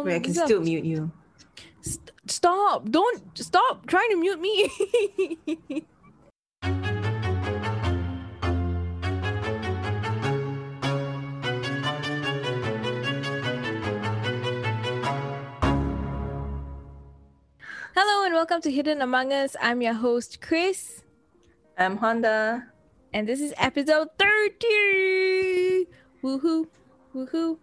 Um, Wait, I can this is still mute you. St- stop! Don't stop trying to mute me. Hello and welcome to Hidden Among Us. I'm your host Chris, I'm Honda. and this is episode thirty. Woohoo! Woohoo!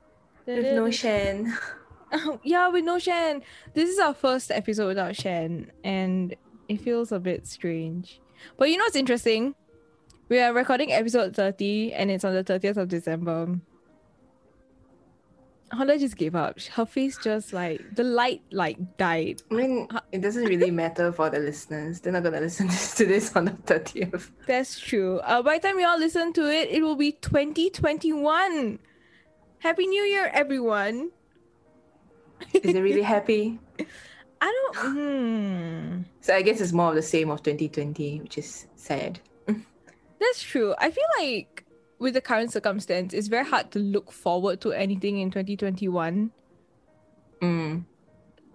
With no Shan. yeah, with no Shan. This is our first episode without Shan, and it feels a bit strange. But you know what's interesting? We are recording episode 30 and it's on the 30th of December. Honda just gave up. Her face just like the light like died. I mean, it doesn't really matter for the listeners. They're not gonna listen to this on the 30th. That's true. Uh, by the time you all listen to it, it will be 2021. Happy New Year, everyone. Is it really happy? I don't. Hmm. So I guess it's more of the same of 2020, which is sad. That's true. I feel like with the current circumstance, it's very hard to look forward to anything in 2021. Mm.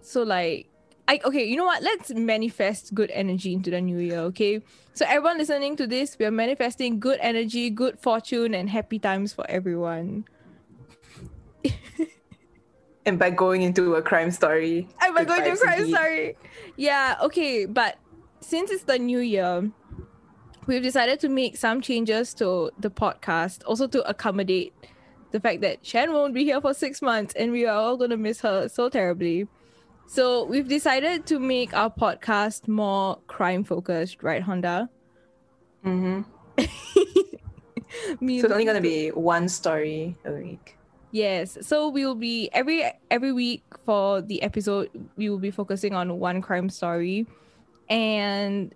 So like I okay, you know what? Let's manifest good energy into the new year, okay? So everyone listening to this, we are manifesting good energy, good fortune, and happy times for everyone. And by going into a crime story. I good going to cry? indeed. Yeah, okay, but since it's the new year, we've decided to make some changes to the podcast, also to accommodate the fact that Shan won't be here for six months and we are all gonna miss her so terribly. So we've decided to make our podcast more crime focused, right, Honda? Mhm. So it's only gonna be one story a week. Yes. So we will be every every week for the episode we will be focusing on one crime story. And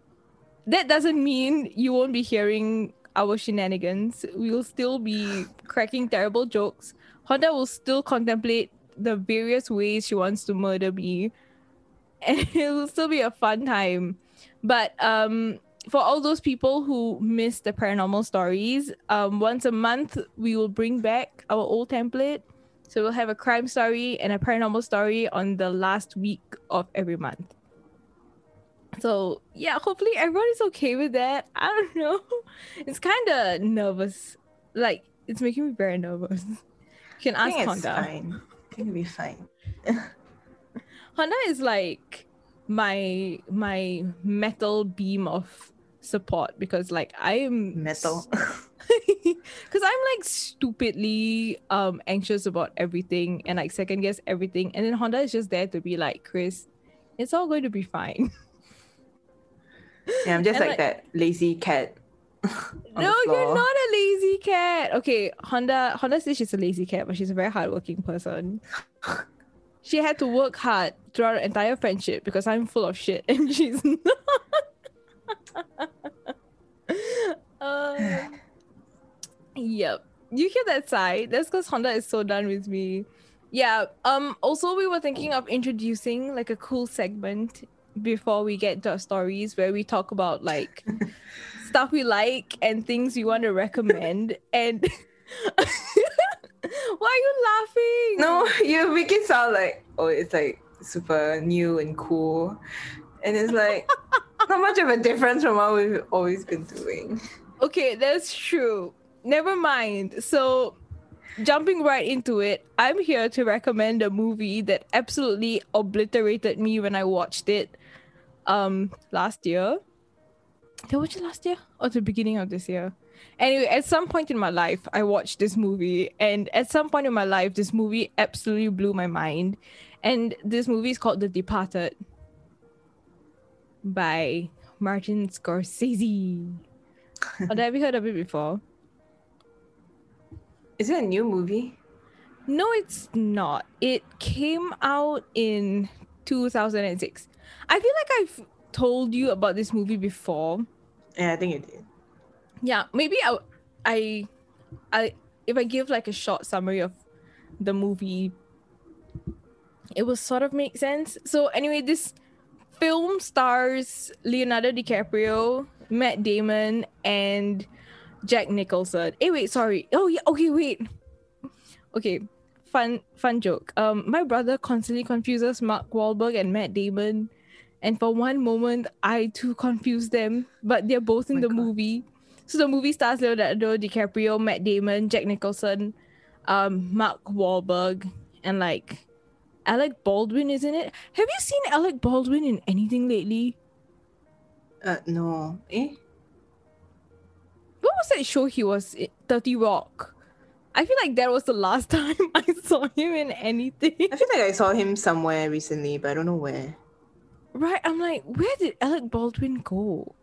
that doesn't mean you won't be hearing our shenanigans. We will still be cracking terrible jokes. Honda will still contemplate the various ways she wants to murder me. And it will still be a fun time. But um for all those people who miss the paranormal stories, um, once a month we will bring back our old template. So we'll have a crime story and a paranormal story on the last week of every month. So yeah, hopefully everyone is okay with that. I don't know. It's kind of nervous. Like it's making me very nervous. You can I ask think it's Honda. fine. I think it'll be fine. Honda is like my my metal beam of support because like I am Metal. because I'm like stupidly um anxious about everything and like second guess everything, and then Honda is just there to be like, Chris, it's all going to be fine. yeah, I'm just like, like- that lazy cat. no, you're not a lazy cat. Okay, Honda Honda says she's a lazy cat, but she's a very hardworking person. she had to work hard throughout our entire friendship because I'm full of shit and she's not. yep. You hear that sigh? That's because Honda is so done with me. Yeah. Um. Also, we were thinking of introducing like a cool segment before we get to our stories where we talk about like stuff we like and things we want to recommend. And why are you laughing? No, you make it sound like oh, it's like super new and cool, and it's like not much of a difference from what we've always been doing. Okay, that's true. Never mind. So, jumping right into it, I'm here to recommend a movie that absolutely obliterated me when I watched it um last year. Did I watch it last year or the beginning of this year? Anyway, at some point in my life, I watched this movie, and at some point in my life, this movie absolutely blew my mind. And this movie is called The Departed by Martin Scorsese. Oh, have you heard of it before? Is it a new movie? No, it's not. It came out in 2006. I feel like I've told you about this movie before. Yeah, I think it did. Yeah, maybe I, I, I, if I give like a short summary of the movie, it will sort of make sense. So anyway, this film stars Leonardo DiCaprio, Matt Damon, and Jack Nicholson. Hey, wait, sorry. Oh yeah, okay, wait. Okay, fun fun joke. Um, my brother constantly confuses Mark Wahlberg and Matt Damon, and for one moment, I too confused them. But they're both in my the God. movie. So the movie stars Leonardo DiCaprio, Matt Damon, Jack Nicholson, um, Mark Wahlberg, and like Alec Baldwin is in it. Have you seen Alec Baldwin in anything lately? Uh, no. Eh? What was that show he was in? 30 Rock. I feel like that was the last time I saw him in anything. I feel like I saw him somewhere recently, but I don't know where. Right, I'm like, where did Alec Baldwin go?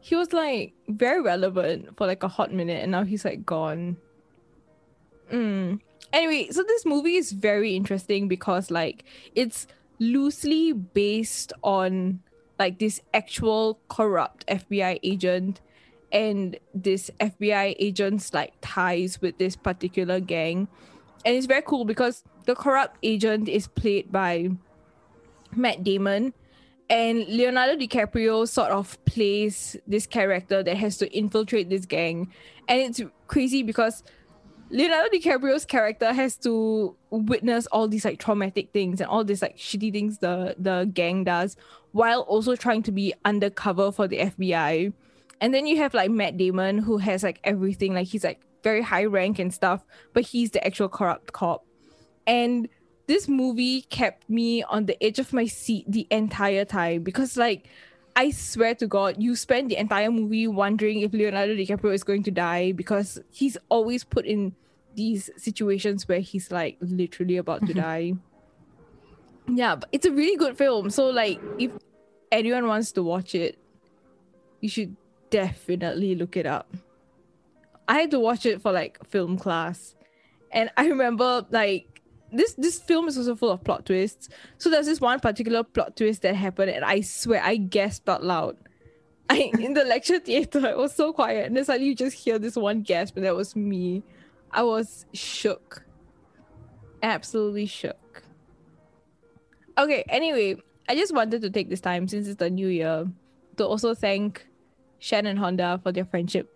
He was like very relevant for like a hot minute, and now he's like gone. Mm. Anyway, so this movie is very interesting because like it's loosely based on like this actual corrupt FBI agent and this FBI agent's like ties with this particular gang. And it's very cool because the corrupt agent is played by Matt Damon and Leonardo DiCaprio sort of plays this character that has to infiltrate this gang. And it's crazy because Leonardo DiCaprio's character has to witness all these like traumatic things and all these like shitty things the the gang does while also trying to be undercover for the FBI. And then you have like Matt Damon who has like everything like he's like very high rank and stuff, but he's the actual corrupt cop. And this movie kept me on the edge of my seat the entire time because like I swear to God, you spend the entire movie wondering if Leonardo DiCaprio is going to die because he's always put in these situations where he's like literally about to mm-hmm. die. Yeah, but it's a really good film. So like if anyone wants to watch it, you should definitely look it up. I had to watch it for like film class. And I remember like this this film is also full of plot twists. So there's this one particular plot twist that happened, and I swear I gasped out loud. I in the lecture theater, it was so quiet, and then suddenly you just hear this one gasp, and that was me. I was shook, absolutely shook. Okay, anyway, I just wanted to take this time since it's the new year to also thank Shan and Honda for their friendship.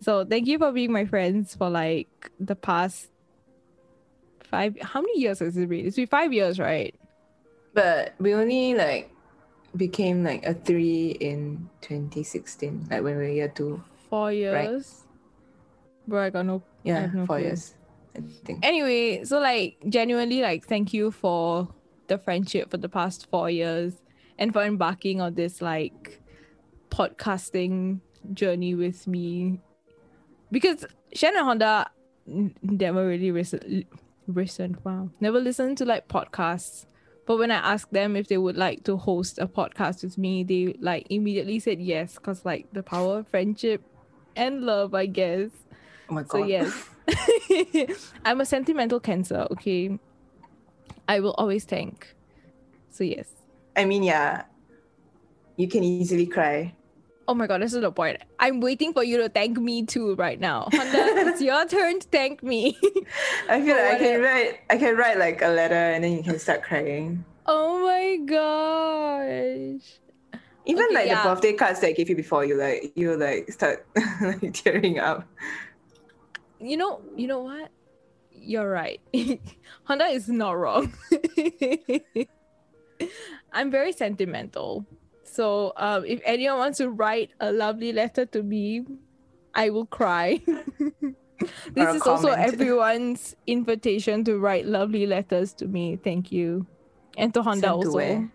So thank you for being my friends for like the past five. How many years has it been? It's been five years, right? But we only like became like a three in 2016, like when we were year two. Four years. Right? Bro, I got no. Yeah, no four clue. years. I think. Anyway, so like genuinely, like thank you for the friendship for the past four years and for embarking on this like podcasting journey with me. Because Shan and Honda never really recent, recent, wow, never listened to like podcasts. But when I asked them if they would like to host a podcast with me, they like immediately said yes, because like the power of friendship and love, I guess. Oh my god. So yes, I'm a sentimental cancer. Okay, I will always thank. So yes. I mean, yeah, you can easily cry. Oh my god, this is the point. I'm waiting for you to thank me too right now. Honda, it's your turn to thank me. I feel like I can write. I can write like a letter, and then you can start crying. oh my gosh. Even Okay, like yeah. the birthday cards that I gave you before, you like you like start like tearing up. You know, you know what? You're right. Honda is not wrong. I'm very sentimental. So um, if anyone wants to write a lovely letter to me, I will cry. this is also everyone's invitation to write lovely letters to me. Thank you. And to Honda Send also.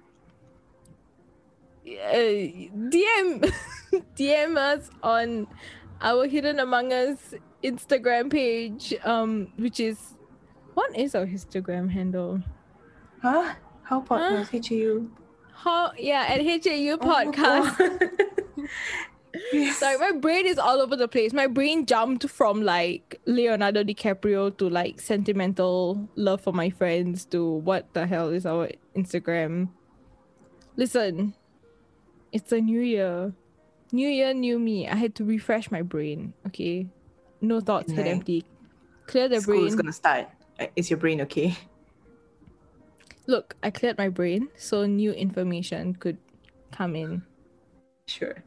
Uh, DM DM us on our Hidden Among Us Instagram page, um, which is what is our Instagram handle? Huh? How podcast? HAU. Yeah, at HAU Oh, podcast. oh. yes. My brain is all over the place. My brain jumped from like Leonardo DiCaprio to like sentimental love for my friends to what the hell is our Instagram. Listen, it's a new year. New year, new me. I had to refresh my brain. Okay. No thoughts, head empty. Clear the School is gonna start. Uh, Is your brain okay? Look, I cleared my brain so new information could come in. Sure.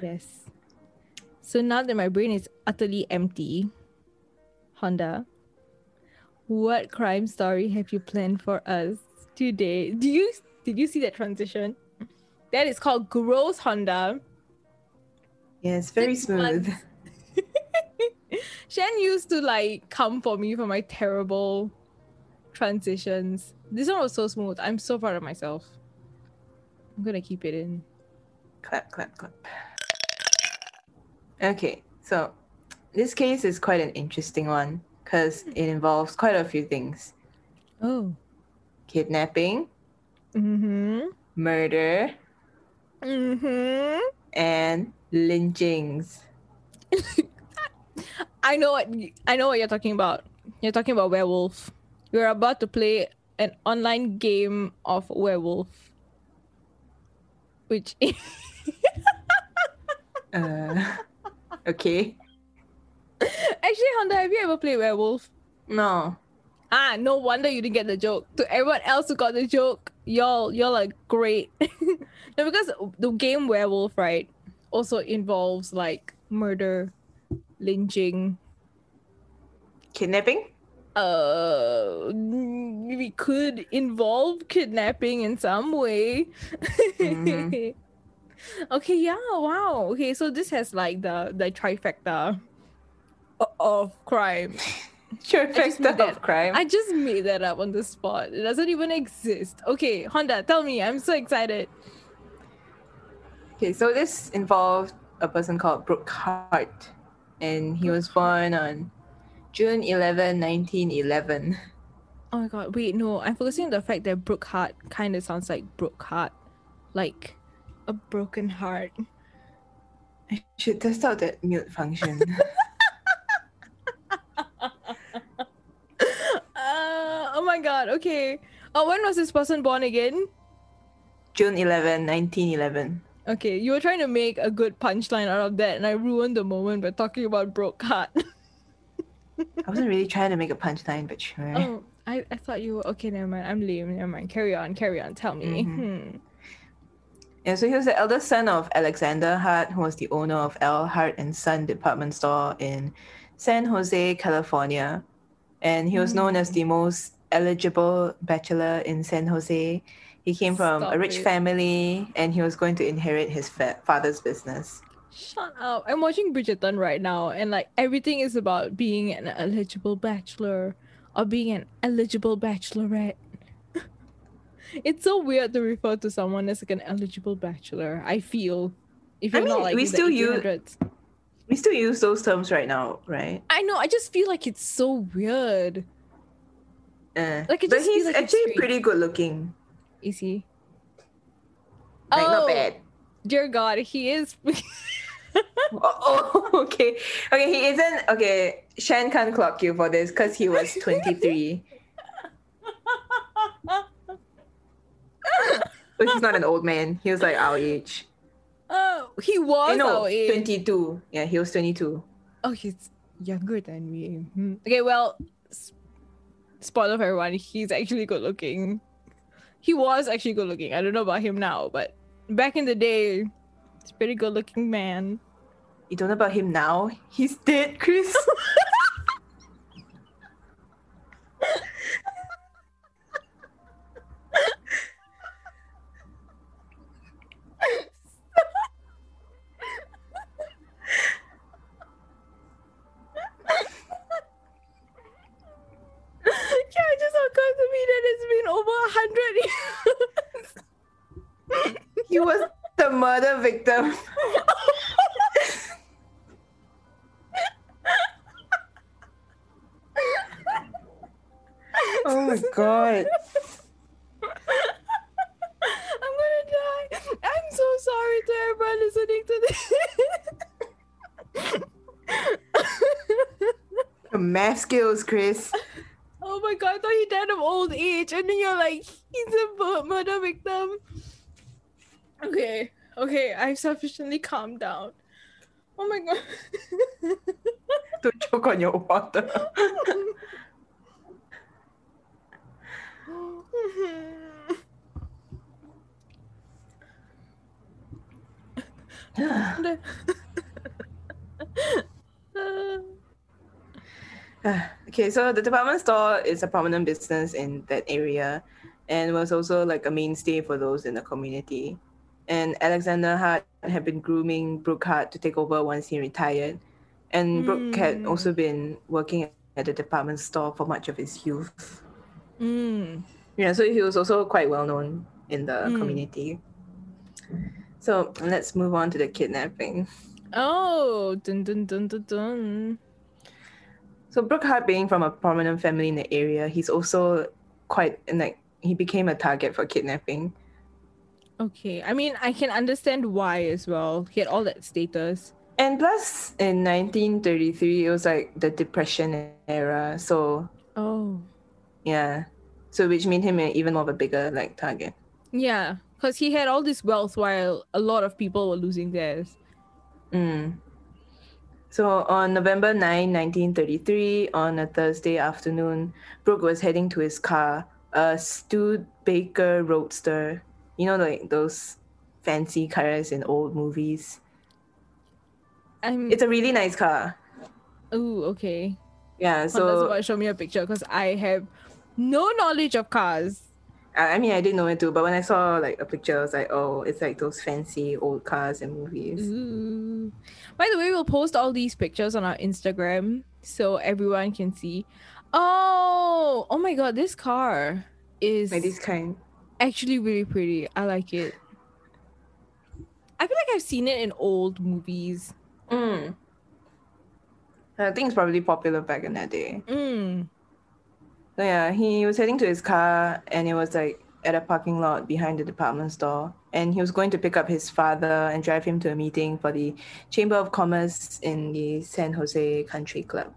Yes. So now that my brain is utterly empty, Honda, What crime story have you planned for us today? Do you did you see that transition? That is called Gross Honda. Yes, very Six smooth. Shan used to like come for me for my terrible transitions. This one was so smooth. I'm so proud of myself. I'm gonna keep it in. Clap, clap, clap. Okay, so this case is quite an interesting one because it involves quite a few things Oh. kidnapping, Mm-hmm. murder, Mm-hmm. and lynchings. I know what I know what you're talking about. You're talking about werewolf. We're about to play an online game of werewolf. Which Uh, okay. actually Honda, have you ever played werewolf? No. Ah, no wonder you didn't get the joke. To everyone else who got the joke, y'all y'all are great. no, because the game werewolf, right, also involves like murder, lynching, Kidnapping? Uh we could involve kidnapping in some way. Mhm. okay yeah wow. Okay so this has like the the trifecta of crime. Sure, just factor made that- of crime. i just made that up on the spot. It doesn't even exist. Okay honda tell me. I'm so excited. Okay, so this involved a person called Brooke Hart, and he was born on June 11, 1911. oh my god wait no i'm focusing on the fact that brooke hart kind of sounds like brooke hart like a broken heart I should test out that mute function. Uh, oh my god, okay. Oh, when was this person born again? June 11, 1911. Okay, you were trying to make a good punchline out of that, and I ruined the moment by talking about broke heart. I wasn't really trying to make a punchline, but sure. oh, I, I thought you were okay. Never mind. I'm lame. Never mind. Carry on. Carry on. Tell me. Mhm. Hmm. Yeah, so he was the eldest son of Alexander Hart, who was the owner of L. Hart and Son department store in San Jose, California. And he was known as the most eligible bachelor in San Jose. He came from Stop a rich it. family and he was going to inherit his fa- father's business. Shut up. I'm watching Bridgerton right now, and like everything is about being an eligible bachelor or being an eligible bachelorette. it's so weird to refer to someone as like an eligible bachelor. I feel if you're not mean, like we still use- 1800s. We still use those terms right now, right? I know. I just feel like it's so weird. Uh, Like, but he's like actually pretty good looking. Is he? Like, oh, not bad. Dear God, he is. Oh, oh, okay. Okay, he isn't. Okay, Shan can't clock you for this because he was 23. But he's not an old man. He was like our age. oh, he was Eh, no, our age. 22. Yeah, he was 22. Oh, he's younger than me. Hmm. Okay, well, spoiler for everyone. He's actually good looking. He was actually good looking. I don't know about him now, but back in the day, he's a pretty good looking man. You don't know about him now? He's dead, Chris. Yeah, math skills, Chris. oh my god, I thought he died of old age, and then you're like, he's a murder victim. Okay, okay, I've sufficiently calmed down. Oh my god. Don't choke on your water. Okay, so the department store is a prominent business in that area and was also like a mainstay for those in the community. And Alexander Hart had been grooming Brooke Hart to take over once he retired. And Brooke had Hmm. also been working at the department store for much of his youth. Mm. Yeah, so he was also quite well known in the Mm. community. So let's move on to the kidnapping. Oh, dun dun dun dun dun. So Brooke Hart being from a prominent family in the area, he's also quite like he became a target for kidnapping. Okay, I mean, I can understand why as well. He had all that status. And plus, in 1933, it was like the Depression era. So Oh, yeah, so which made him even more of a bigger like target. yeah, because he had all this wealth while a lot of people were losing theirs. Mm. So on November 9, 1933, on a Thursday afternoon, Brooke was heading to his car, a Studebaker Roadster. You know, like those fancy cars in old movies. I'm. It's a really nice car. oh, okay. Yeah, so show me a picture because I have no knowledge of cars. I I mean, I didn't know it too, but when I saw like a picture, I was like, oh, it's like those fancy old cars in movies. Ooh. By the way, we'll post all these pictures on our Instagram so everyone can see. Oh, oh my god, this car is Like this kind. actually really pretty. I like it. I feel like I've seen it in old movies. Mm. I think it's probably popular back in that day. Mm. So yeah, he was heading to his car and it was like at a parking lot behind the department store. And he was going to pick up his father and drive him to a meeting for the Chamber of Commerce in the San Jose Country Club.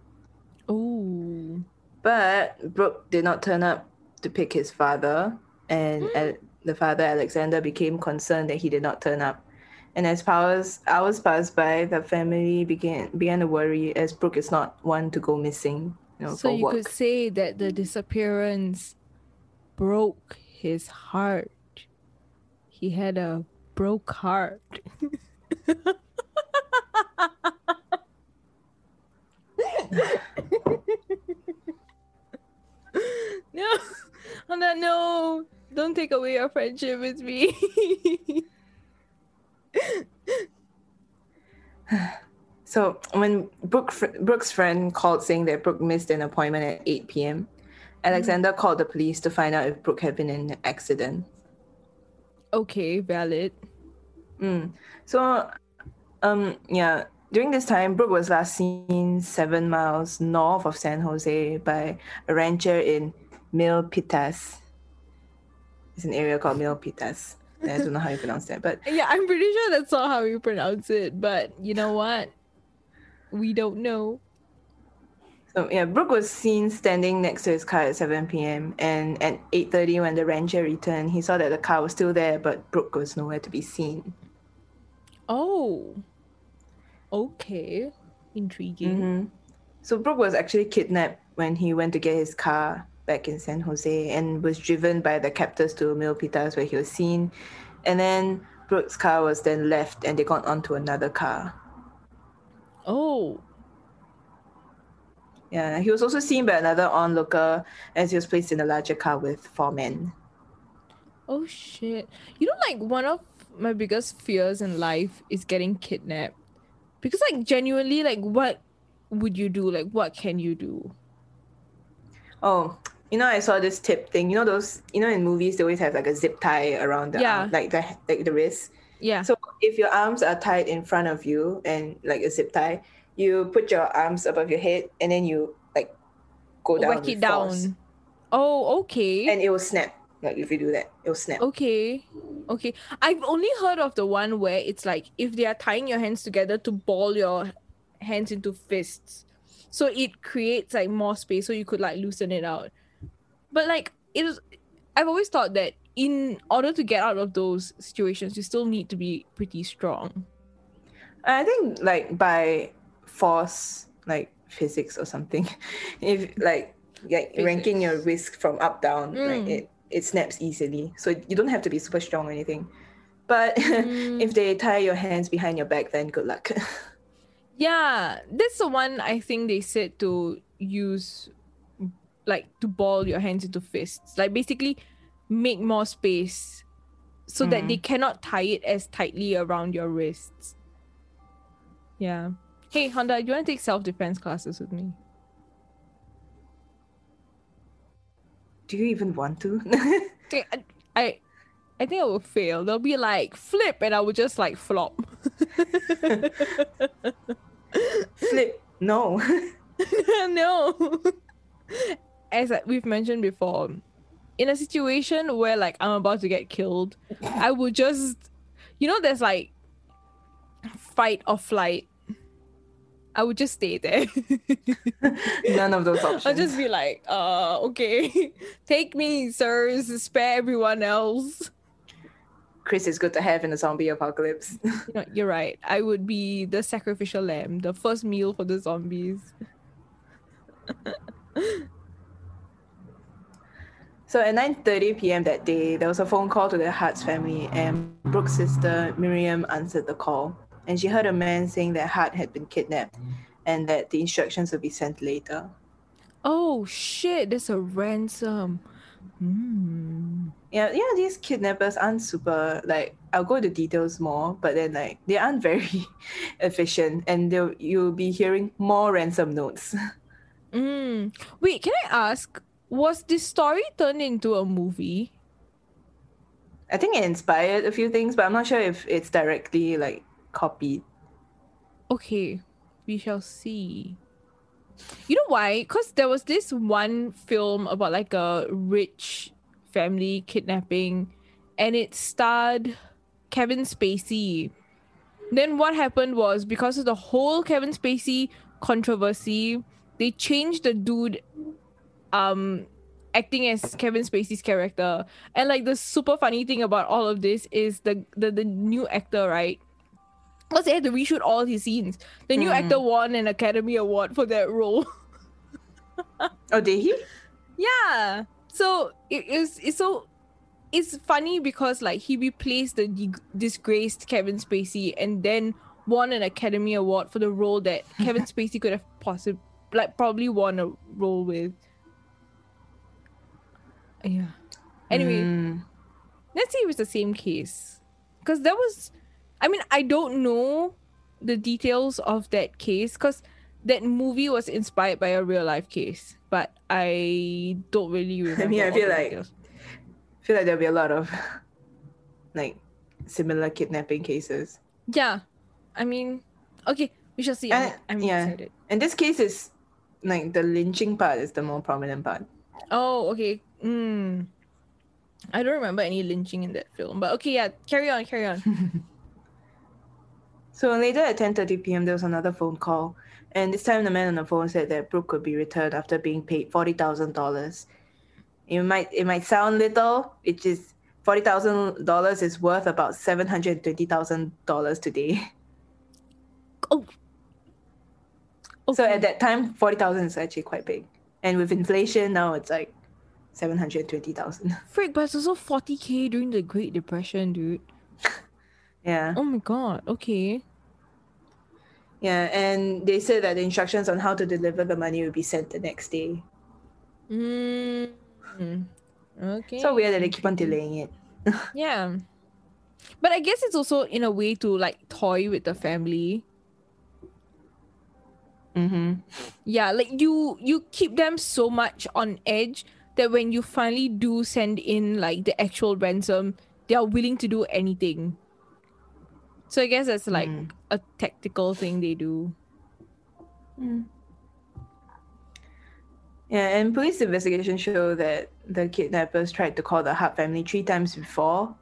Oh. But Brooke did not turn up to pick his father, and hmm. Al- the father, Alexander, became concerned that he did not turn up. And as hours, hours passed by, the family began began to worry as Brooke is not one to go missing, know, So you work. could say that the disappearance broke his heart. He had a broke heart. no, on that no, don't take away your friendship with me. So when Brooke, fr- Brooke's friend called saying that Brooke missed an appointment at 8 p.m., Alexander called the police to find out if Brooke had been in an accident. okay, valid. Mm. So, um, yeah, during this time, Brooke was last seen seven miles north of San Jose by a rancher in Milpitas. It's an area called Milpitas. I don't know how you pronounce that, but Yeah, I'm pretty sure that's not how you pronounce it, but you know what? We don't know. So yeah, Brooke was seen standing next to his car at 7 p.m. and at 8:30 when the rancher returned, he saw that the car was still there, but Brooke was nowhere to be seen. Oh. Okay. Intriguing. hmm So Brooke was actually kidnapped when he went to get his car back in San Jose and was driven by the captors to Milpitas where he was seen. And then Brooke's car was then left and they got onto another car. Oh. Yeah, he was also seen by another onlooker as he was placed in a larger car with four men. Oh shit. You know like one of my biggest fears in life is getting kidnapped. Because like genuinely like what would you do? Like what can you do? Oh, you know, I saw this tip thing. You know those, you know, in movies they always have like a zip tie around the Yeah. arm, like the like the wrist. Yeah. So if your arms are tied in front of you and like a zip tie, you put your arms above your head and then you like go down. Whack it force. down. Oh, okay. And it will snap. Like if you do that, it will snap. Okay. Okay. I've only heard of the one where it's like if they are tying your hands together to ball your hands into fists. So it creates like more space so you could like loosen it out. But like it is I've always thought that in order to get out of those situations you still need to be pretty strong. I think like by force, like physics or something, if like like ranking your risk from up down, like Mm. it it snaps easily. So you don't have to be super strong or anything. But Mm. if they tie your hands behind your back, then good luck. Yeah, that's the one I think they said to use like to ball your hands into fists. Like basically make more space so that they mm. cannot tie it as tightly around your wrists. Yeah. Hey Honda, do you want to take self-defense classes with me? Do you even want to? I, I I think I will fail. They'll be like flip and I will just like flop. Flip. No. no. As we've mentioned before, in a situation where like I'm about to get killed, I would just, you know, there's like fight or flight. I would just stay there. None of those options. I'll just be like, uh, okay, take me, sirs, spare everyone else. Chris is good to have in a zombie apocalypse. You know, you're right. I would be the sacrificial lamb, the first meal for the zombies. So at 9:30 p.m. that day, there was a phone call to the Hart's family, and Brooke's sister Miriam answered the call, and she heard a man saying that Hart had been kidnapped, and that the instructions would be sent later. Oh shit, there's a ransom. Hmm. Yeah, yeah, these kidnappers aren't super like I'll go into details more, but then like they aren't very efficient, and they'll you'll be hearing more ransom notes. Mm. Wait, can I ask, was this story turned into a movie? I think it inspired a few things, but I'm not sure if it's directly like copied. Okay, we shall see. You know why? Because there was this one film about like a rich family kidnapping, and it starred Kevin Spacey. Then what happened was because of the whole Kevin Spacey controversy, they changed the dude um acting as Kevin Spacey's character. And like the super funny thing about all of this is the the, the new actor, right? Because they had to reshoot all his scenes. The new Mm. actor won an Academy Award for that role. Oh, did he? yeah. So it is it's so it's funny because like he replaced the de- disgraced Kevin Spacey and then won an Academy Award for the role that Kevin Spacey could have possibly like probably won a role with. Yeah. Anyway, Mm. let's see if it's the same case. Because that was, I mean, I don't know the details of that case because that movie was inspired by a real life case, but I don't really remember. I mean, I feel like- details. I feel like there'll be a lot of like similar kidnapping cases. Yeah. I mean, okay, we shall see. I'm, I'm yeah. excited. And this case is like the lynching part is the more prominent part. Oh, okay. Mm. I don't remember any lynching in that film, but okay, yeah, carry on, carry on. So later at 10:30 p.m. there was another phone call, and this time the man on the phone said that Brooke could be returned after being paid forty thousand dollars. It might it might sound little, which is forty thousand dollars is worth about seven hundred twenty thousand dollars today. oh. So at that time, forty thousand is actually quite big, and with inflation now it's like seven hundred twenty thousand. Frick, but it's also 40k during the Great Depression, dude. yeah, Oh my god, okay. yeah, and they said that the instructions on how to deliver the money will be sent the next day. Mm. Okay. So weird that they keep on delaying it. Yeah. But I guess it's also in a way to like toy with the family. Mm-hmm. Yeah, like you you keep them so much on edge that when you finally do send in like the actual ransom, they are willing to do anything. So I guess that's like Mm. a tactical thing they do. Yeah, and police investigation show that the kidnappers tried to call the Hart family three times before,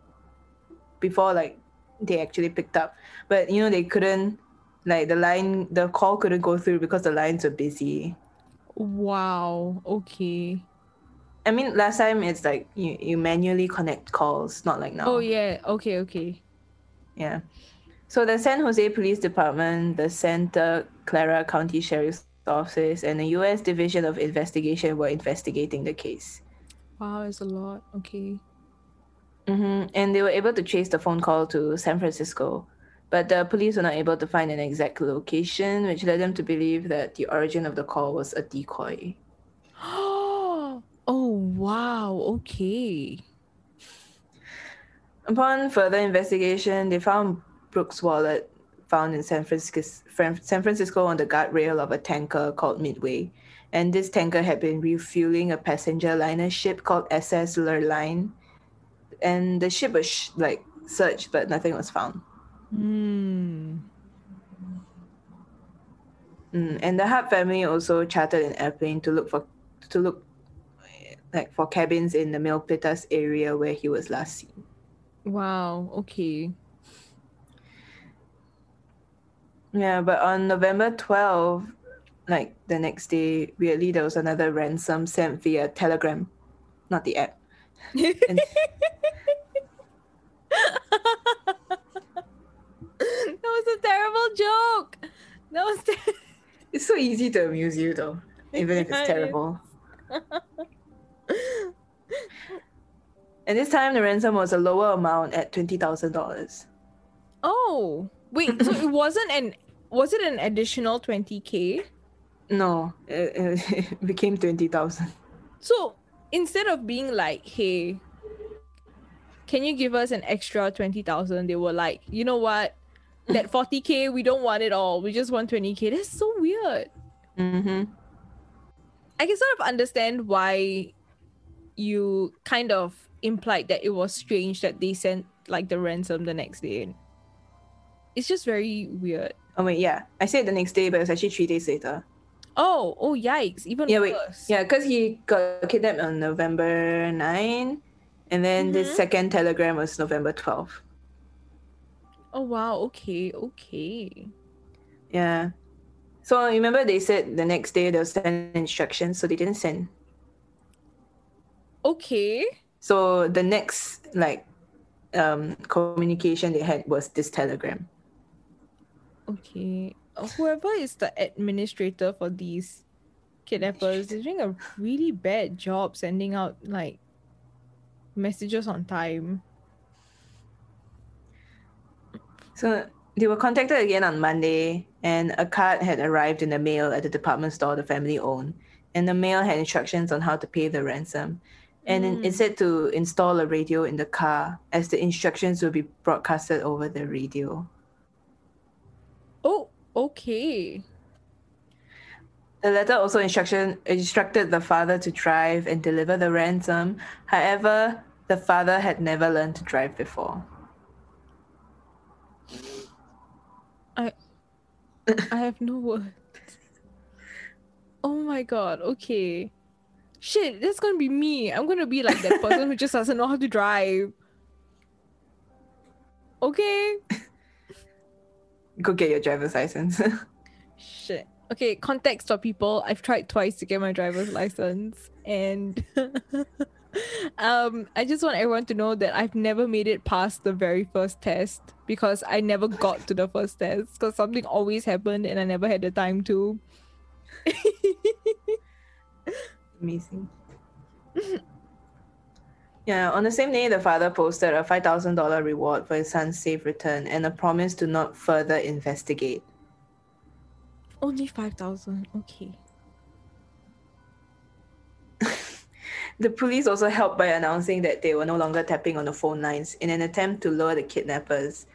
before like they actually picked up. But you know they couldn't, like the line, the call couldn't go through because the lines were busy. Wow. Okay. I mean, last time it's like you you manually connect calls, not like now. Oh yeah. Okay. Okay. Yeah. So the San Jose Police Department, the Santa Clara County Sheriff's Office, and the U.S. Division of Investigation were investigating the case. Wow, it's a lot. Okay. hmm And they were able to trace the phone call to San Francisco, but the police were not able to find an exact location, which led them to believe that the origin of the call was a decoy. Wow. Okay. Upon further investigation, they found Brooks' wallet found in San Francisco, San Francisco on the guardrail of a tanker called Midway. And this tanker had been refueling a passenger liner ship called SS Lurline. And the ship was like searched, but nothing was found. Hmm. Mm, and the Hart family also chartered an airplane to look for to look like for cabins in the Milpitas area where he was last seen. Wow. Okay. Yeah, but on November 12, like the next day, weirdly there was another ransom sent via Telegram, not the app. And- that was a terrible joke. That was ter- it's so easy to amuse you though, even if it's terrible. And this time the ransom was a lower amount at twenty thousand dollars. Oh wait, so it wasn't an was it an additional twenty k? No, it, it became twenty thousand. So instead of being like, hey, can you give us an extra twenty thousand? They were like, you know what, that forty k we don't want it all. We just want twenty k. That's so weird. Mm-hmm. I can sort of understand why you kind of implied that it was strange that they sent like the ransom the next day. It's just very weird. Oh wait, yeah. I said the next day, but it was actually three days later. Oh, oh yikes. Even Yeah, wait. worse. Yeah, because he got kidnapped on November 9, and then the Mhm. second telegram was November 12. Oh wow, okay, okay. Yeah. So remember they said the next day they'll send instructions, so they didn't send. Okay. So the next like um communication they had was this telegram. Okay. Uh, Whoever is the administrator for these kidnappers is doing a really bad job sending out like messages on time. So they were contacted again on Monday, and a card had arrived in the mail at the department store the family owned. And the mail had instructions on how to pay the ransom. And then it Mm. said to install a radio in the car, as the instructions will be broadcasted over the radio. Oh, okay. The letter also instruction instructed the father to drive and deliver the ransom. However, the father had never learned to drive before. I I have no words. Oh my god, okay. Shit, that's gonna be me. I'm gonna be like that person who just doesn't know how to drive. Okay. Go get your driver's license. Shit. Okay, context for people. I've tried twice to get my driver's license and um I just want everyone to know that I've never made it past the very first test because I never got to the first test because something always happened and I never had the time to. Amazing. yeah, on the same day, the father posted a $5,000 reward for his son's safe return and a promise to not further investigate. Only 5,000. Okay. The police also helped by announcing that they were no longer tapping on the phone lines in an attempt to lure the kidnappers.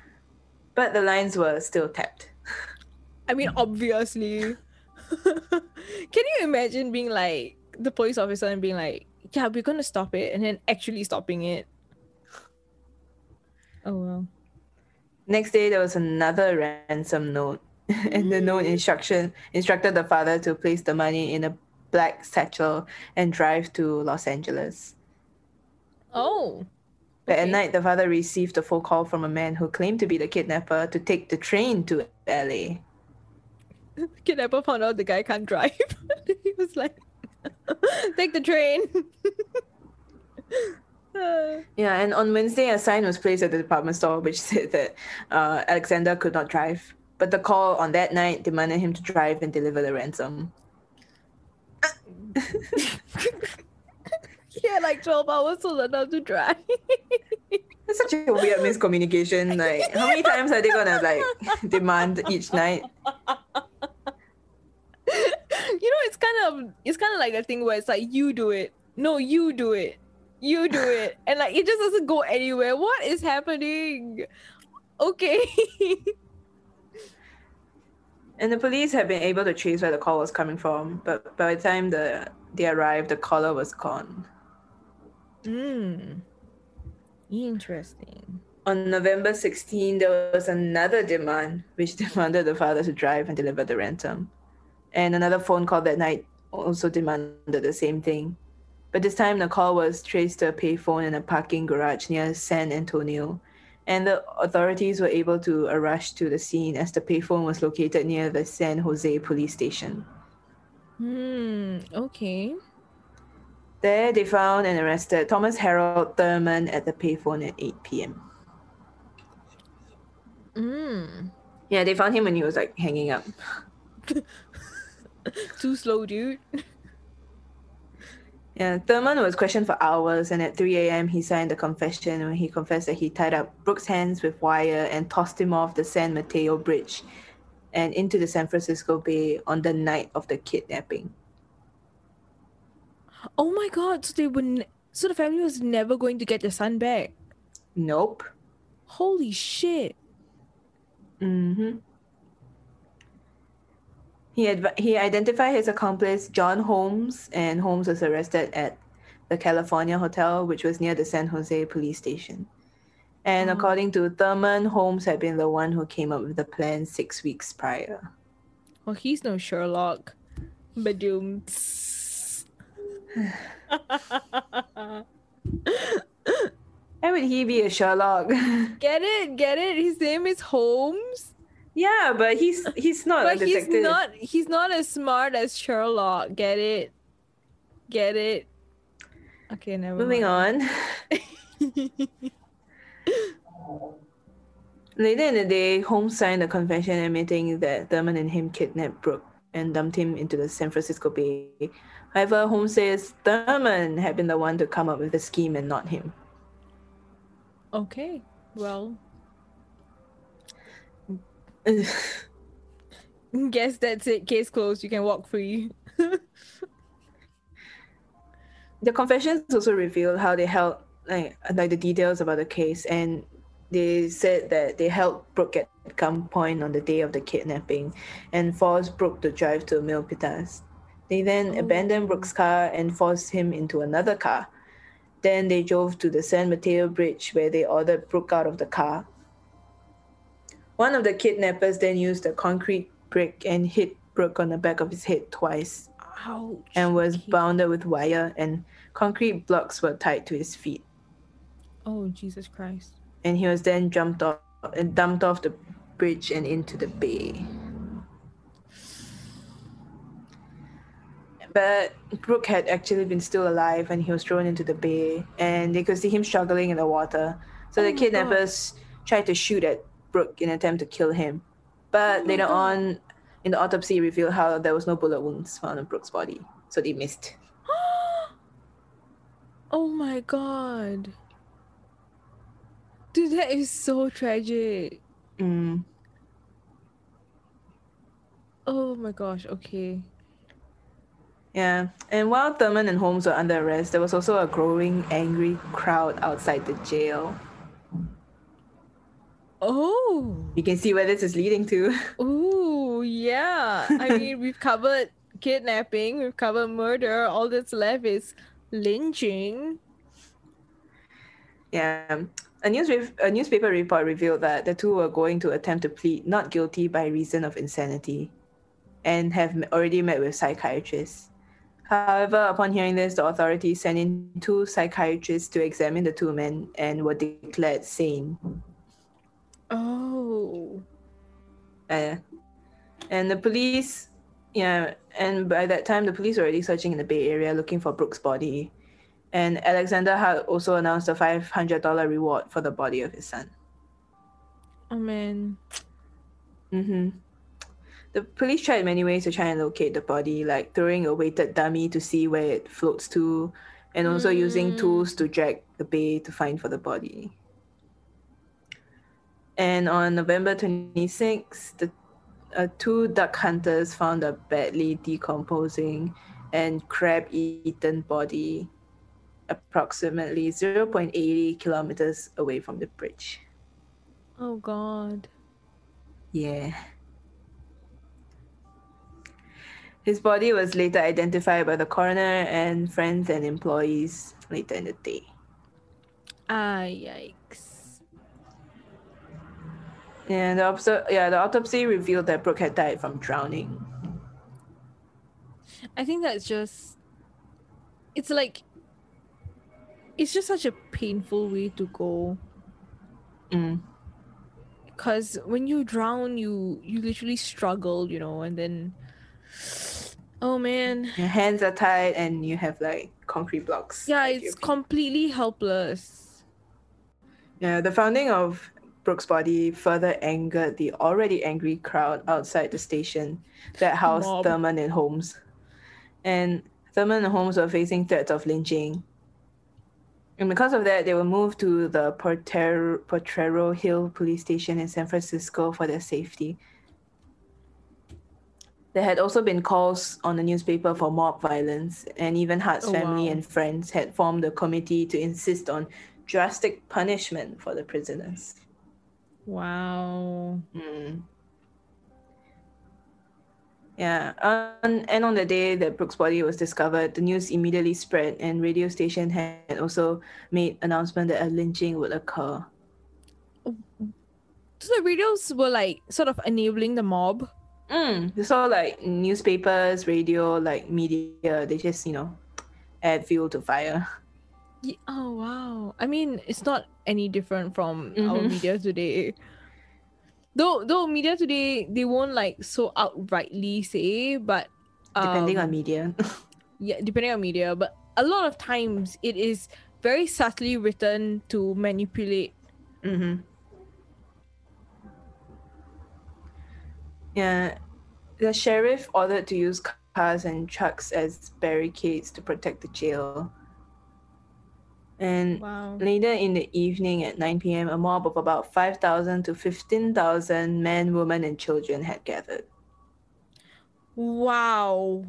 But the lines were still tapped. I mean, obviously. Can you imagine being like the police officer and being like, yeah, we're gonna stop it, and then actually stopping it? Oh well. Next day, there was another ransom note, and the note instruction instructed the father to place the money in a black satchel and drive to Los Angeles. Oh. But at night, the father received a phone call from a man who claimed to be the kidnapper to take the train to LA. Kidnapper found out the guy can't drive. he was like, take the train. Yeah, and on Wednesday, a sign was placed at the department store which said that uh, Alexander could not drive. But the call on that night demanded him to drive and deliver the ransom. he had like 12 hours to learn how to drive. It's such a weird miscommunication. Like, how many times are they gonna like demand each night? You know, it's kind of it's kind of like that thing where it's like you do it no, you do it. You do it. And like it just doesn't go anywhere. What is happening? Okay. And the police have been able to trace where the call was coming from, but by the time the they arrived, the caller was gone. Hmm. Interesting. On November 16, there was another demand, which demanded the father to drive and deliver the ransom. And another phone call that night also demanded the same thing. But this time, the call was traced to a payphone in a parking garage near San Antonio. And the authorities were able to rush to the scene as the payphone was located near the San Jose police station. Hmm. Okay. There, they found and arrested Thomas Harold Thurmond at the payphone at 8 p.m. Hmm. Yeah, they found him when he was like hanging up. Too slow, dude. Yeah, Thurmond was questioned for hours, and at 3 a.m., he signed a confession when he confessed that he tied up Brooks' hands with wire and tossed him off the San Mateo Bridge and into the San Francisco Bay on the night of the kidnapping. Oh my god! So they were. Ne- so the family was never going to get their son back. Nope. Holy shit! Mm-hmm. He adv- he identified his accomplice John Holmes, and Holmes was arrested at the California Hotel, which was near the San Jose police station. And Oh. according to Thurmond, Holmes had been the one who came up with the plan six weeks prior. Well, he's no Sherlock. Badoom. Why would he be a Sherlock? get it? Get it? His name is Holmes. Yeah, but he's he's not But he's not he's not as smart as Sherlock. Get it? Get it? Okay, never Moving mind. on. Later in the day, Holmes signed a confession admitting that Thurmond and him kidnapped Brooke and dumped him into the San Francisco Bay. However, Holmes says Thurmond had been the one to come up with the scheme and not him. Okay. Well, guess that's it. Case closed. You can walk free. the confessions also revealed how they held like like the details about the case and they said that they held Brooke at gunpoint on the day of the kidnapping and forced Brooke to drive to Milpitas. They then Oh. abandoned Brooke's car and forced him into another car. Then they drove to the San Mateo Bridge where they ordered Brooke out of the car. One of the kidnappers then used a concrete brick and hit Brooke on the back of his head twice Ouch. and was bounded with wire and concrete blocks were tied to his feet. Oh Jesus Christ. and he was then jumped off and dumped off the bridge and into the bay. But Brooke had actually been still alive when he was thrown into the bay and they could see him struggling in the water. So Oh the kidnappers tried to shoot at Brooke in an attempt to kill him but Oh later God. on in the autopsy revealed how there was no bullet wounds found on Brooke's body so they missed oh my god. Dude, that is so tragic. mm. Oh my gosh, okay. Yeah, and while Thurmond and Holmes were under arrest, there was also a growing angry crowd outside the jail. Oh. You can see where this is leading to. Ooh, yeah. I mean, we've covered kidnapping, we've covered murder. All that's left is lynching. Yeah, a news a newspaper report revealed that the two were going to attempt to plead not guilty by reason of insanity, and have already met with psychiatrists. However, upon hearing this, the authorities sent in two psychiatrists to examine the two men and were declared sane. Oh. Uh, and the police, yeah, and by that time, the police were already searching in the Bay Area looking for Brooks' body. And Alexander Hart also announced a $500 reward for the body of his son. Oh man. hmm The police tried many ways to try and locate the body, like throwing a weighted dummy to see where it floats to, and also using Mm. tools to drag the bay to find for the body. And on November 26th, the uh, two duck hunters found a badly decomposing and crab eaten body approximately 0.80 kilometers away from the bridge. Oh God. Yeah. His body was later identified by the coroner and friends and employees later in the day. Ah, yikes. And the autopsy, yeah, the autopsy revealed that Brooke had died from drowning. I think that's just. It's like. It's just such a painful way to go. Mm. Because when you drown, you you literally struggle, you know, and then. Oh man. Your hands are tied and you have like concrete blocks. Yeah, it's completely helpless. Yeah, the founding of Brooke's body further angered the already angry crowd outside the station that housed Mob. Thurmond and Holmes. And Thurmond and Holmes were facing threats of lynching. And because of that, they were moved to the Porter- Potrero Hill police station in San Francisco for their safety. There had also been calls on the newspaper for mob violence, and even Hart's Oh, family wow. and friends had formed a committee to insist on drastic punishment for the prisoners. Wow. Mm. Yeah, on, and on the day that Brooks' body was discovered, the news immediately spread, and radio station had also made announcement that a lynching would occur. So the radios were like sort of enabling the mob. Mm. So like newspapers, radio, like media, they just you know add fuel to fire. Ye- Oh wow! I mean, it's not any different from our Mhm. media today. Though, though media today they won't like so outrightly say, but Depending um, on media. yeah, depending on media, but a lot of times it is very subtly written to manipulate. mm-hmm. Yeah, the sheriff ordered to use cars and trucks as barricades to protect the jail. And Wow! Later in the evening at 9 p.m., a mob of about 5,000 to 15,000 men, women, and children had gathered. Wow!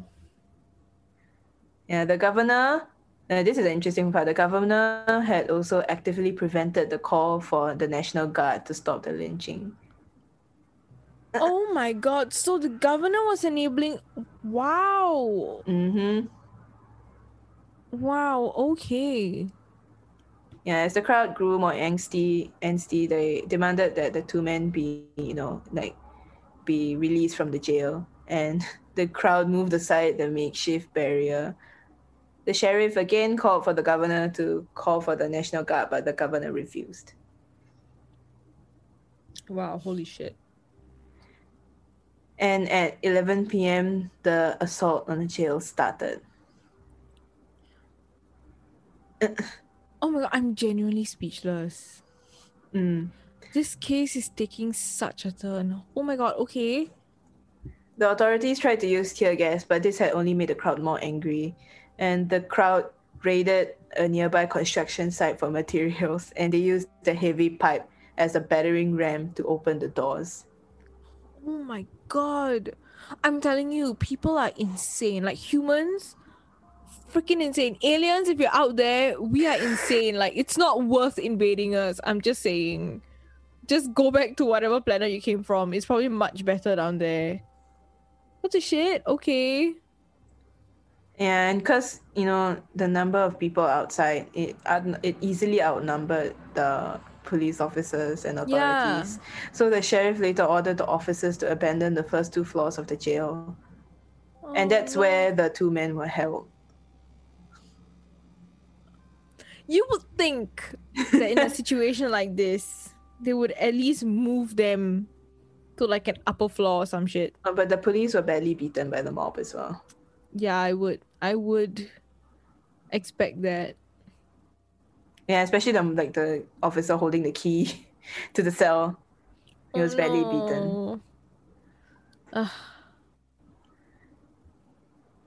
Yeah, the governor, uh, this is an interesting part. The governor had also actively prevented the call for the National Guard to stop the lynching. Oh my God! So the governor was enabling. Wow! Mm-hmm. Wow! Okay. Yeah, as the crowd grew more angsty, angsty, they demanded that the two men be, you know, like, be released from the jail. And the crowd moved aside the makeshift barrier. The sheriff again called for the governor to call for the National Guard, but the governor refused. Wow! Holy shit! And at 11 p.m., the assault on the jail started. Oh my God! I'm genuinely speechless. Mm. This case is taking such a turn. Oh my god, okay. The authorities tried to use tear gas, but this had only made the crowd more angry. And the crowd raided a nearby construction site for materials, and they used the heavy pipe as a battering ram to open the doors. Oh my god. I'm telling you, people are insane. Like humans, freaking insane. Aliens, if you're out there, we are insane. Like it's not worth invading us. I'm just saying. Just go back to whatever planet you came from. It's probably much better down there. What the shit? Okay. And because you know the number of people outside, it it easily outnumbered the police officers and Yeah. authorities. So the sheriff later ordered the officers to abandon the first two floors of the jail, and Oh, that's no. where the two men were held. You would think that in a situation like this, they would at least move them to like an upper floor or some shit. Uh, But the police were badly beaten by the mob as well. Yeah, I would. I would expect that. Yeah, especially the like the officer holding the key to the cell. He was badly beaten. Oh. Ugh.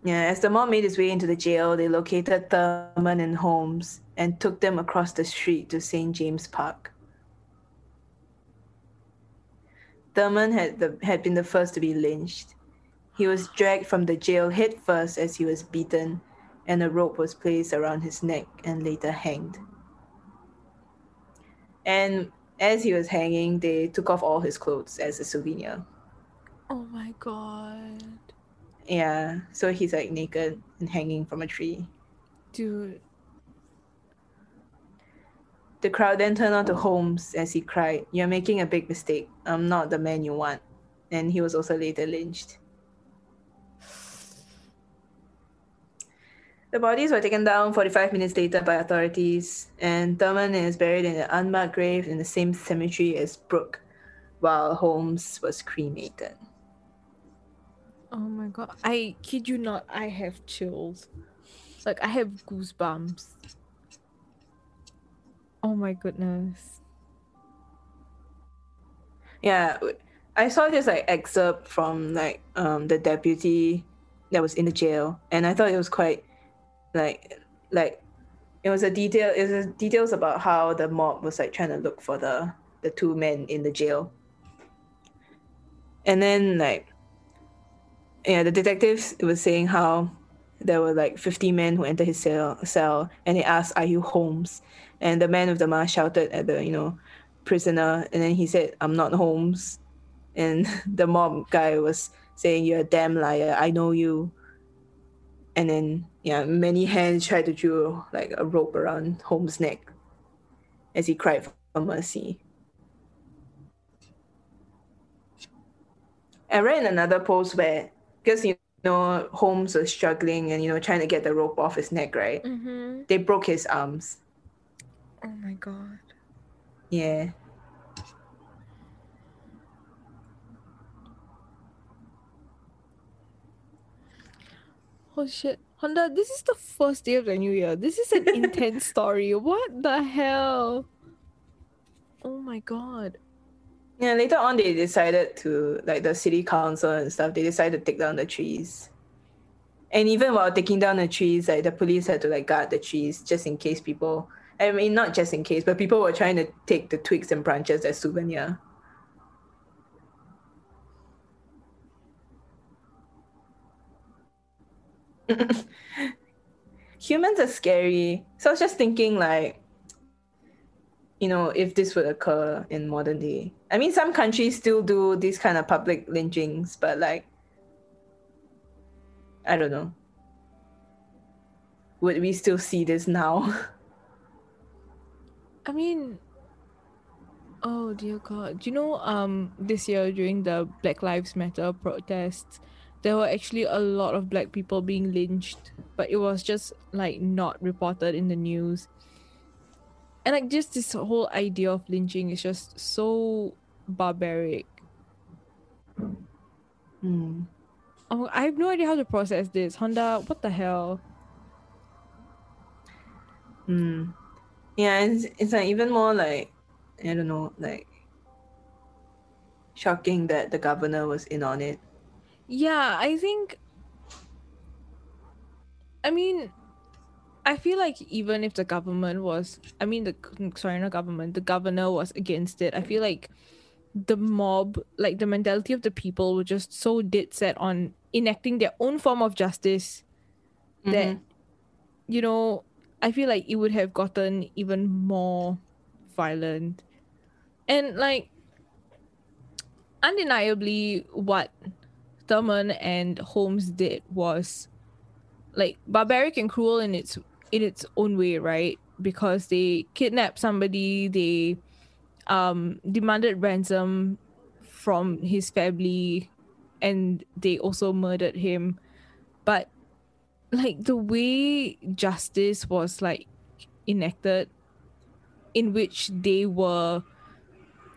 Yeah, as the mob made its way into the jail, they located Thurmond and Holmes and took them across the street to St. James Park. Thurman had the had been the first to be lynched. He was dragged from the jail head first as he was beaten, and a rope was placed around his neck and later hanged. And as he was hanging, they took off all his clothes as a souvenir. Oh my god. Yeah, so he's like naked and hanging from a tree. Dude. The crowd then turned on to Holmes as he cried, You're making a big mistake. I'm not the man you want. And he was also later lynched. The bodies were taken down 45 minutes later by authorities, and Thurmond is buried in an unmarked grave in the same cemetery as Brooke, while Holmes was cremated. Oh my god. I kid you not, I have chills. Like I have goosebumps. Oh my goodness. Yeah, I saw this like excerpt from like um the deputy that was in the jail, and I thought it was quite like like it was a detail it was details about how the mob was like trying to look for the the two men in the jail and then like yeah the detectives was saying how there were like 50 men who entered his cell, cell and he asked are you holmes? And the man with the mask shouted at the you know prisoner and then he said i'm not holmes. And the mob guy was saying you're a damn liar. I know you. And then yeah, many hands tried to draw like a rope around Holmes' neck as he cried for mercy. I read another post where, because you know Holmes was struggling and you know trying to get the rope off his neck, right? Mm-hmm. They broke his arms. Oh my god. Yeah. Oh shit. Honda, this is the first day of the new year. This is an intense story. What the hell? Oh my god. Yeah, later on they decided to like the city council and stuff, they decided to take down the trees. And even while taking down the trees, like the police had to like guard the trees just in case people I mean not just in case, but people were trying to take the twigs and branches as souvenir. humans are scary. So I was just thinking, like, you know, if this would occur in modern day. I mean, some countries still do these kind of public lynchings, but like, I don't know. Would we still see this now? I mean, oh dear God. Do you know, um, this year during the Black Lives Matter protests, there were actually a lot of black people being lynched, but it was just like not reported in the news. And like just this whole idea of lynching is just so barbaric. Hmm. Oh, I have no idea how to process this. Honda, what the hell? Hmm. Yeah, it's, it's like even more like, I don't know, like shocking that the governor was in on it. Yeah, I think. I mean, I feel like even if the government was, I mean, the sorry, not government, the governor was against it. I feel like the mob, like the mentality of the people, were just so dead set on enacting their own form of justice mm-hmm. that, you know, I feel like it would have gotten even more violent. And like, undeniably, what Thurmond and Holmes did was like barbaric and cruel in its in its own way, right? Because they kidnapped somebody, they um demanded ransom from his family and they also murdered him. But like the way justice was like enacted in which they were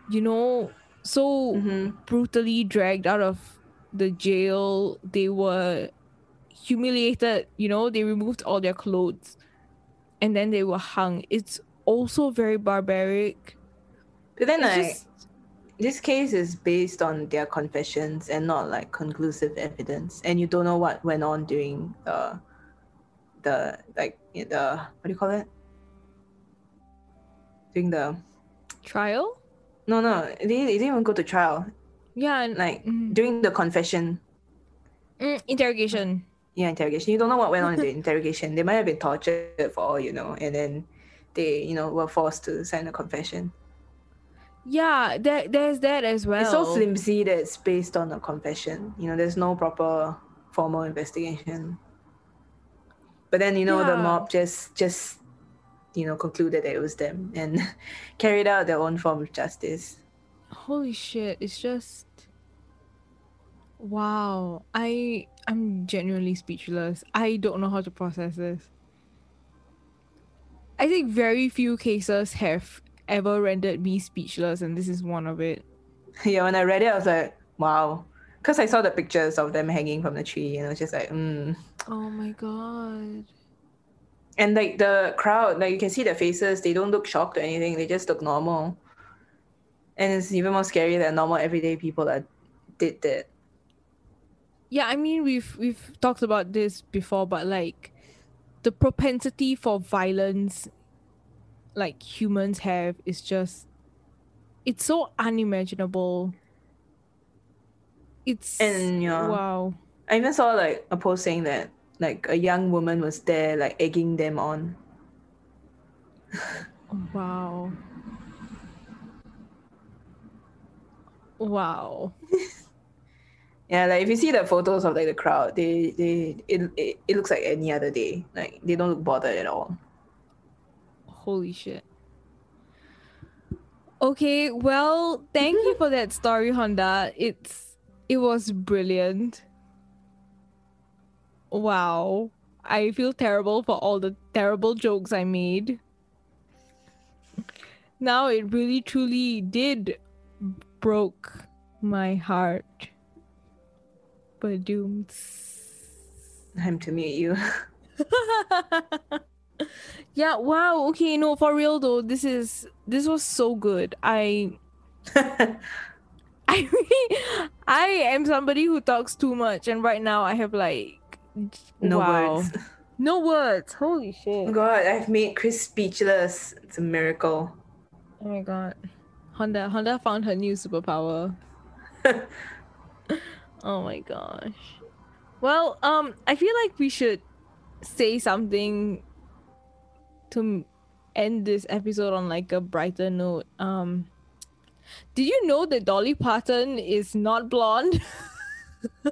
you know so mm-hmm. brutally dragged out of the jail they were humiliated you know they removed all their clothes and then they were hung it's also very barbaric but then like just... this case is based on their confessions and not like conclusive evidence and you don't know what went on during the the like the what do you call it during the trial no no they, they didn't even go to trial yeah, and like mm. during the confession. Mm, interrogation. Yeah interrogation. You don't know what went on in the interrogation. They might have been tortured for all you know, and then they you know were forced to sign a confession. Yeah, there, there's that as well. It's so flimsy that it's based on a confession. You know, there's no proper formal investigation. But then you know the mob just just you know concluded that it was them and carried out their own form of justice. Holy shit, it's just wow. I I'm genuinely speechless. I don't know how to process this. I think very few cases have ever rendered me speechless and this is one of it. yeah, when I read it, I was like, wow. Because I saw the pictures of them hanging from the tree, and I was just like, mm. Oh my god. And like the crowd, like you can see their faces, they don't look shocked or anything, they just look normal. And it's even more scary that normal everyday people that did that. Yeah, I mean we've we've talked about this before, but like the propensity for violence like humans have is just it's so unimaginable. It's And, yeah. wow. I even saw like a post saying that like a young woman was there like egging them on. Wow. Wow. Yeah, like if you see the photos of like the crowd, they they it, it, it looks like any other day. Like they don't look bothered at all. Holy shit. Okay, well, thank you for that story, Honda. It's it was brilliant. Wow. I feel terrible for all the terrible jokes I made. Now it really truly did broke my heart. But doomed. Time to meet you. yeah, wow. Okay, no, for real though, this is this was so good. I I really, I am somebody who talks too much, and right now I have like no wow. words. no words. Holy shit! God, I've made Chris speechless. It's a miracle. Oh my god, Honda Honda found her new superpower. oh my gosh. Well, um, I feel like we should say something to end this episode on like a brighter note. Um, did you know that Dolly Parton is not blonde?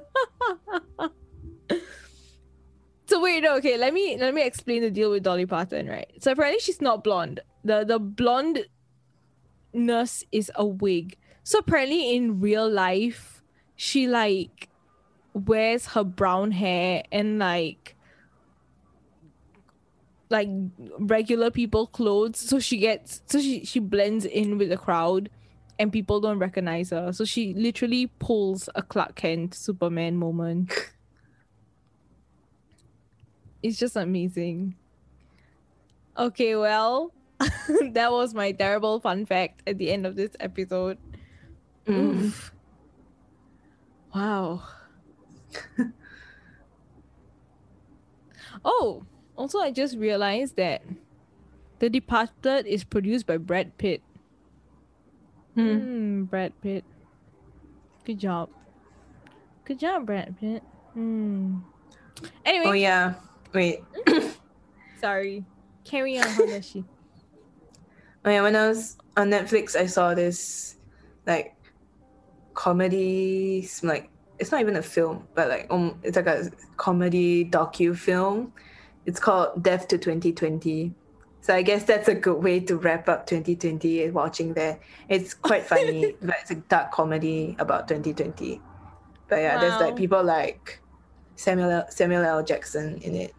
so wait, no, okay, let me let me explain the deal with Dolly Parton, right? So apparently she's not blonde. The the blondness is a wig. So apparently in real life, she like wears her brown hair and like like regular people clothes. So she gets so she she blends in with the crowd and people don't recognize her. So she literally pulls a clark kent superman moment. It's just amazing. Okay well that was my terrible fun fact at the end of this episode. Mm. Oof. Wow oh also i just realized that the departed is produced by brad pitt Hmm. Hmm, Brad Pitt. Good job. Good job, Brad Pitt. Hmm. Anyway, Oh yeah. Wait. sorry. Carry on, Hanashi. Oh yeah, when I was on Netflix, I saw this like comedy, like it's not even a film, but like um, it's like a comedy docu film. It's called Death to 2020. So I guess that's a good way to wrap up 2020 watching that. It's quite funny, but it's a dark comedy about 2020. But yeah, there's like people like Samuel L- Samuel L. Jackson in it.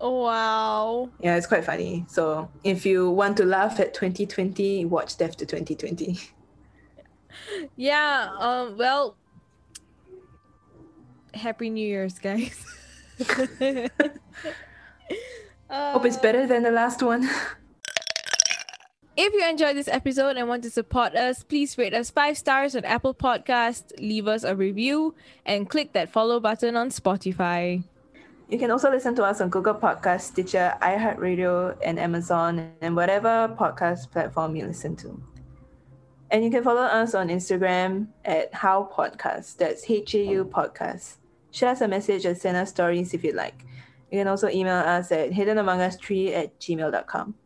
Oh, wow. Yeah, it's quite funny. So if you want to laugh at 2020, watch Death to 2020. Yeah, um, well, Happy New Year's, guys. Hope it's better than the last one. If you enjoyed this episode and want to support us, please rate us five stars on Apple Podcast, leave us a review, and click that follow button on Spotify. You can also listen to us on Google Podcast, Stitcher, iHeartRadio, and Amazon, and whatever podcast platform you listen to. And you can follow us on Instagram at How Podcast. That's H A U Podcast. shoot us a message or send us stories if you'd like. You can also email us at hiddenomongus3 at gmail.com.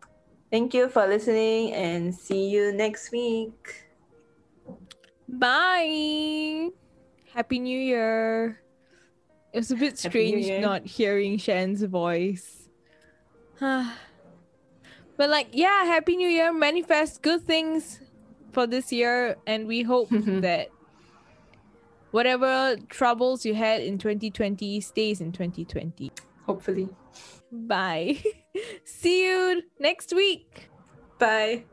Thank you for listening and see you next week. Bye. Happy New Year. It was a bit strange not hearing Shan's voice. but like, yeah, Happy New Year. Manifest good things for this year. And we hope that whatever troubles you had in 2020 stays in 2020. Hopefully. Bye. See you next week. Bye.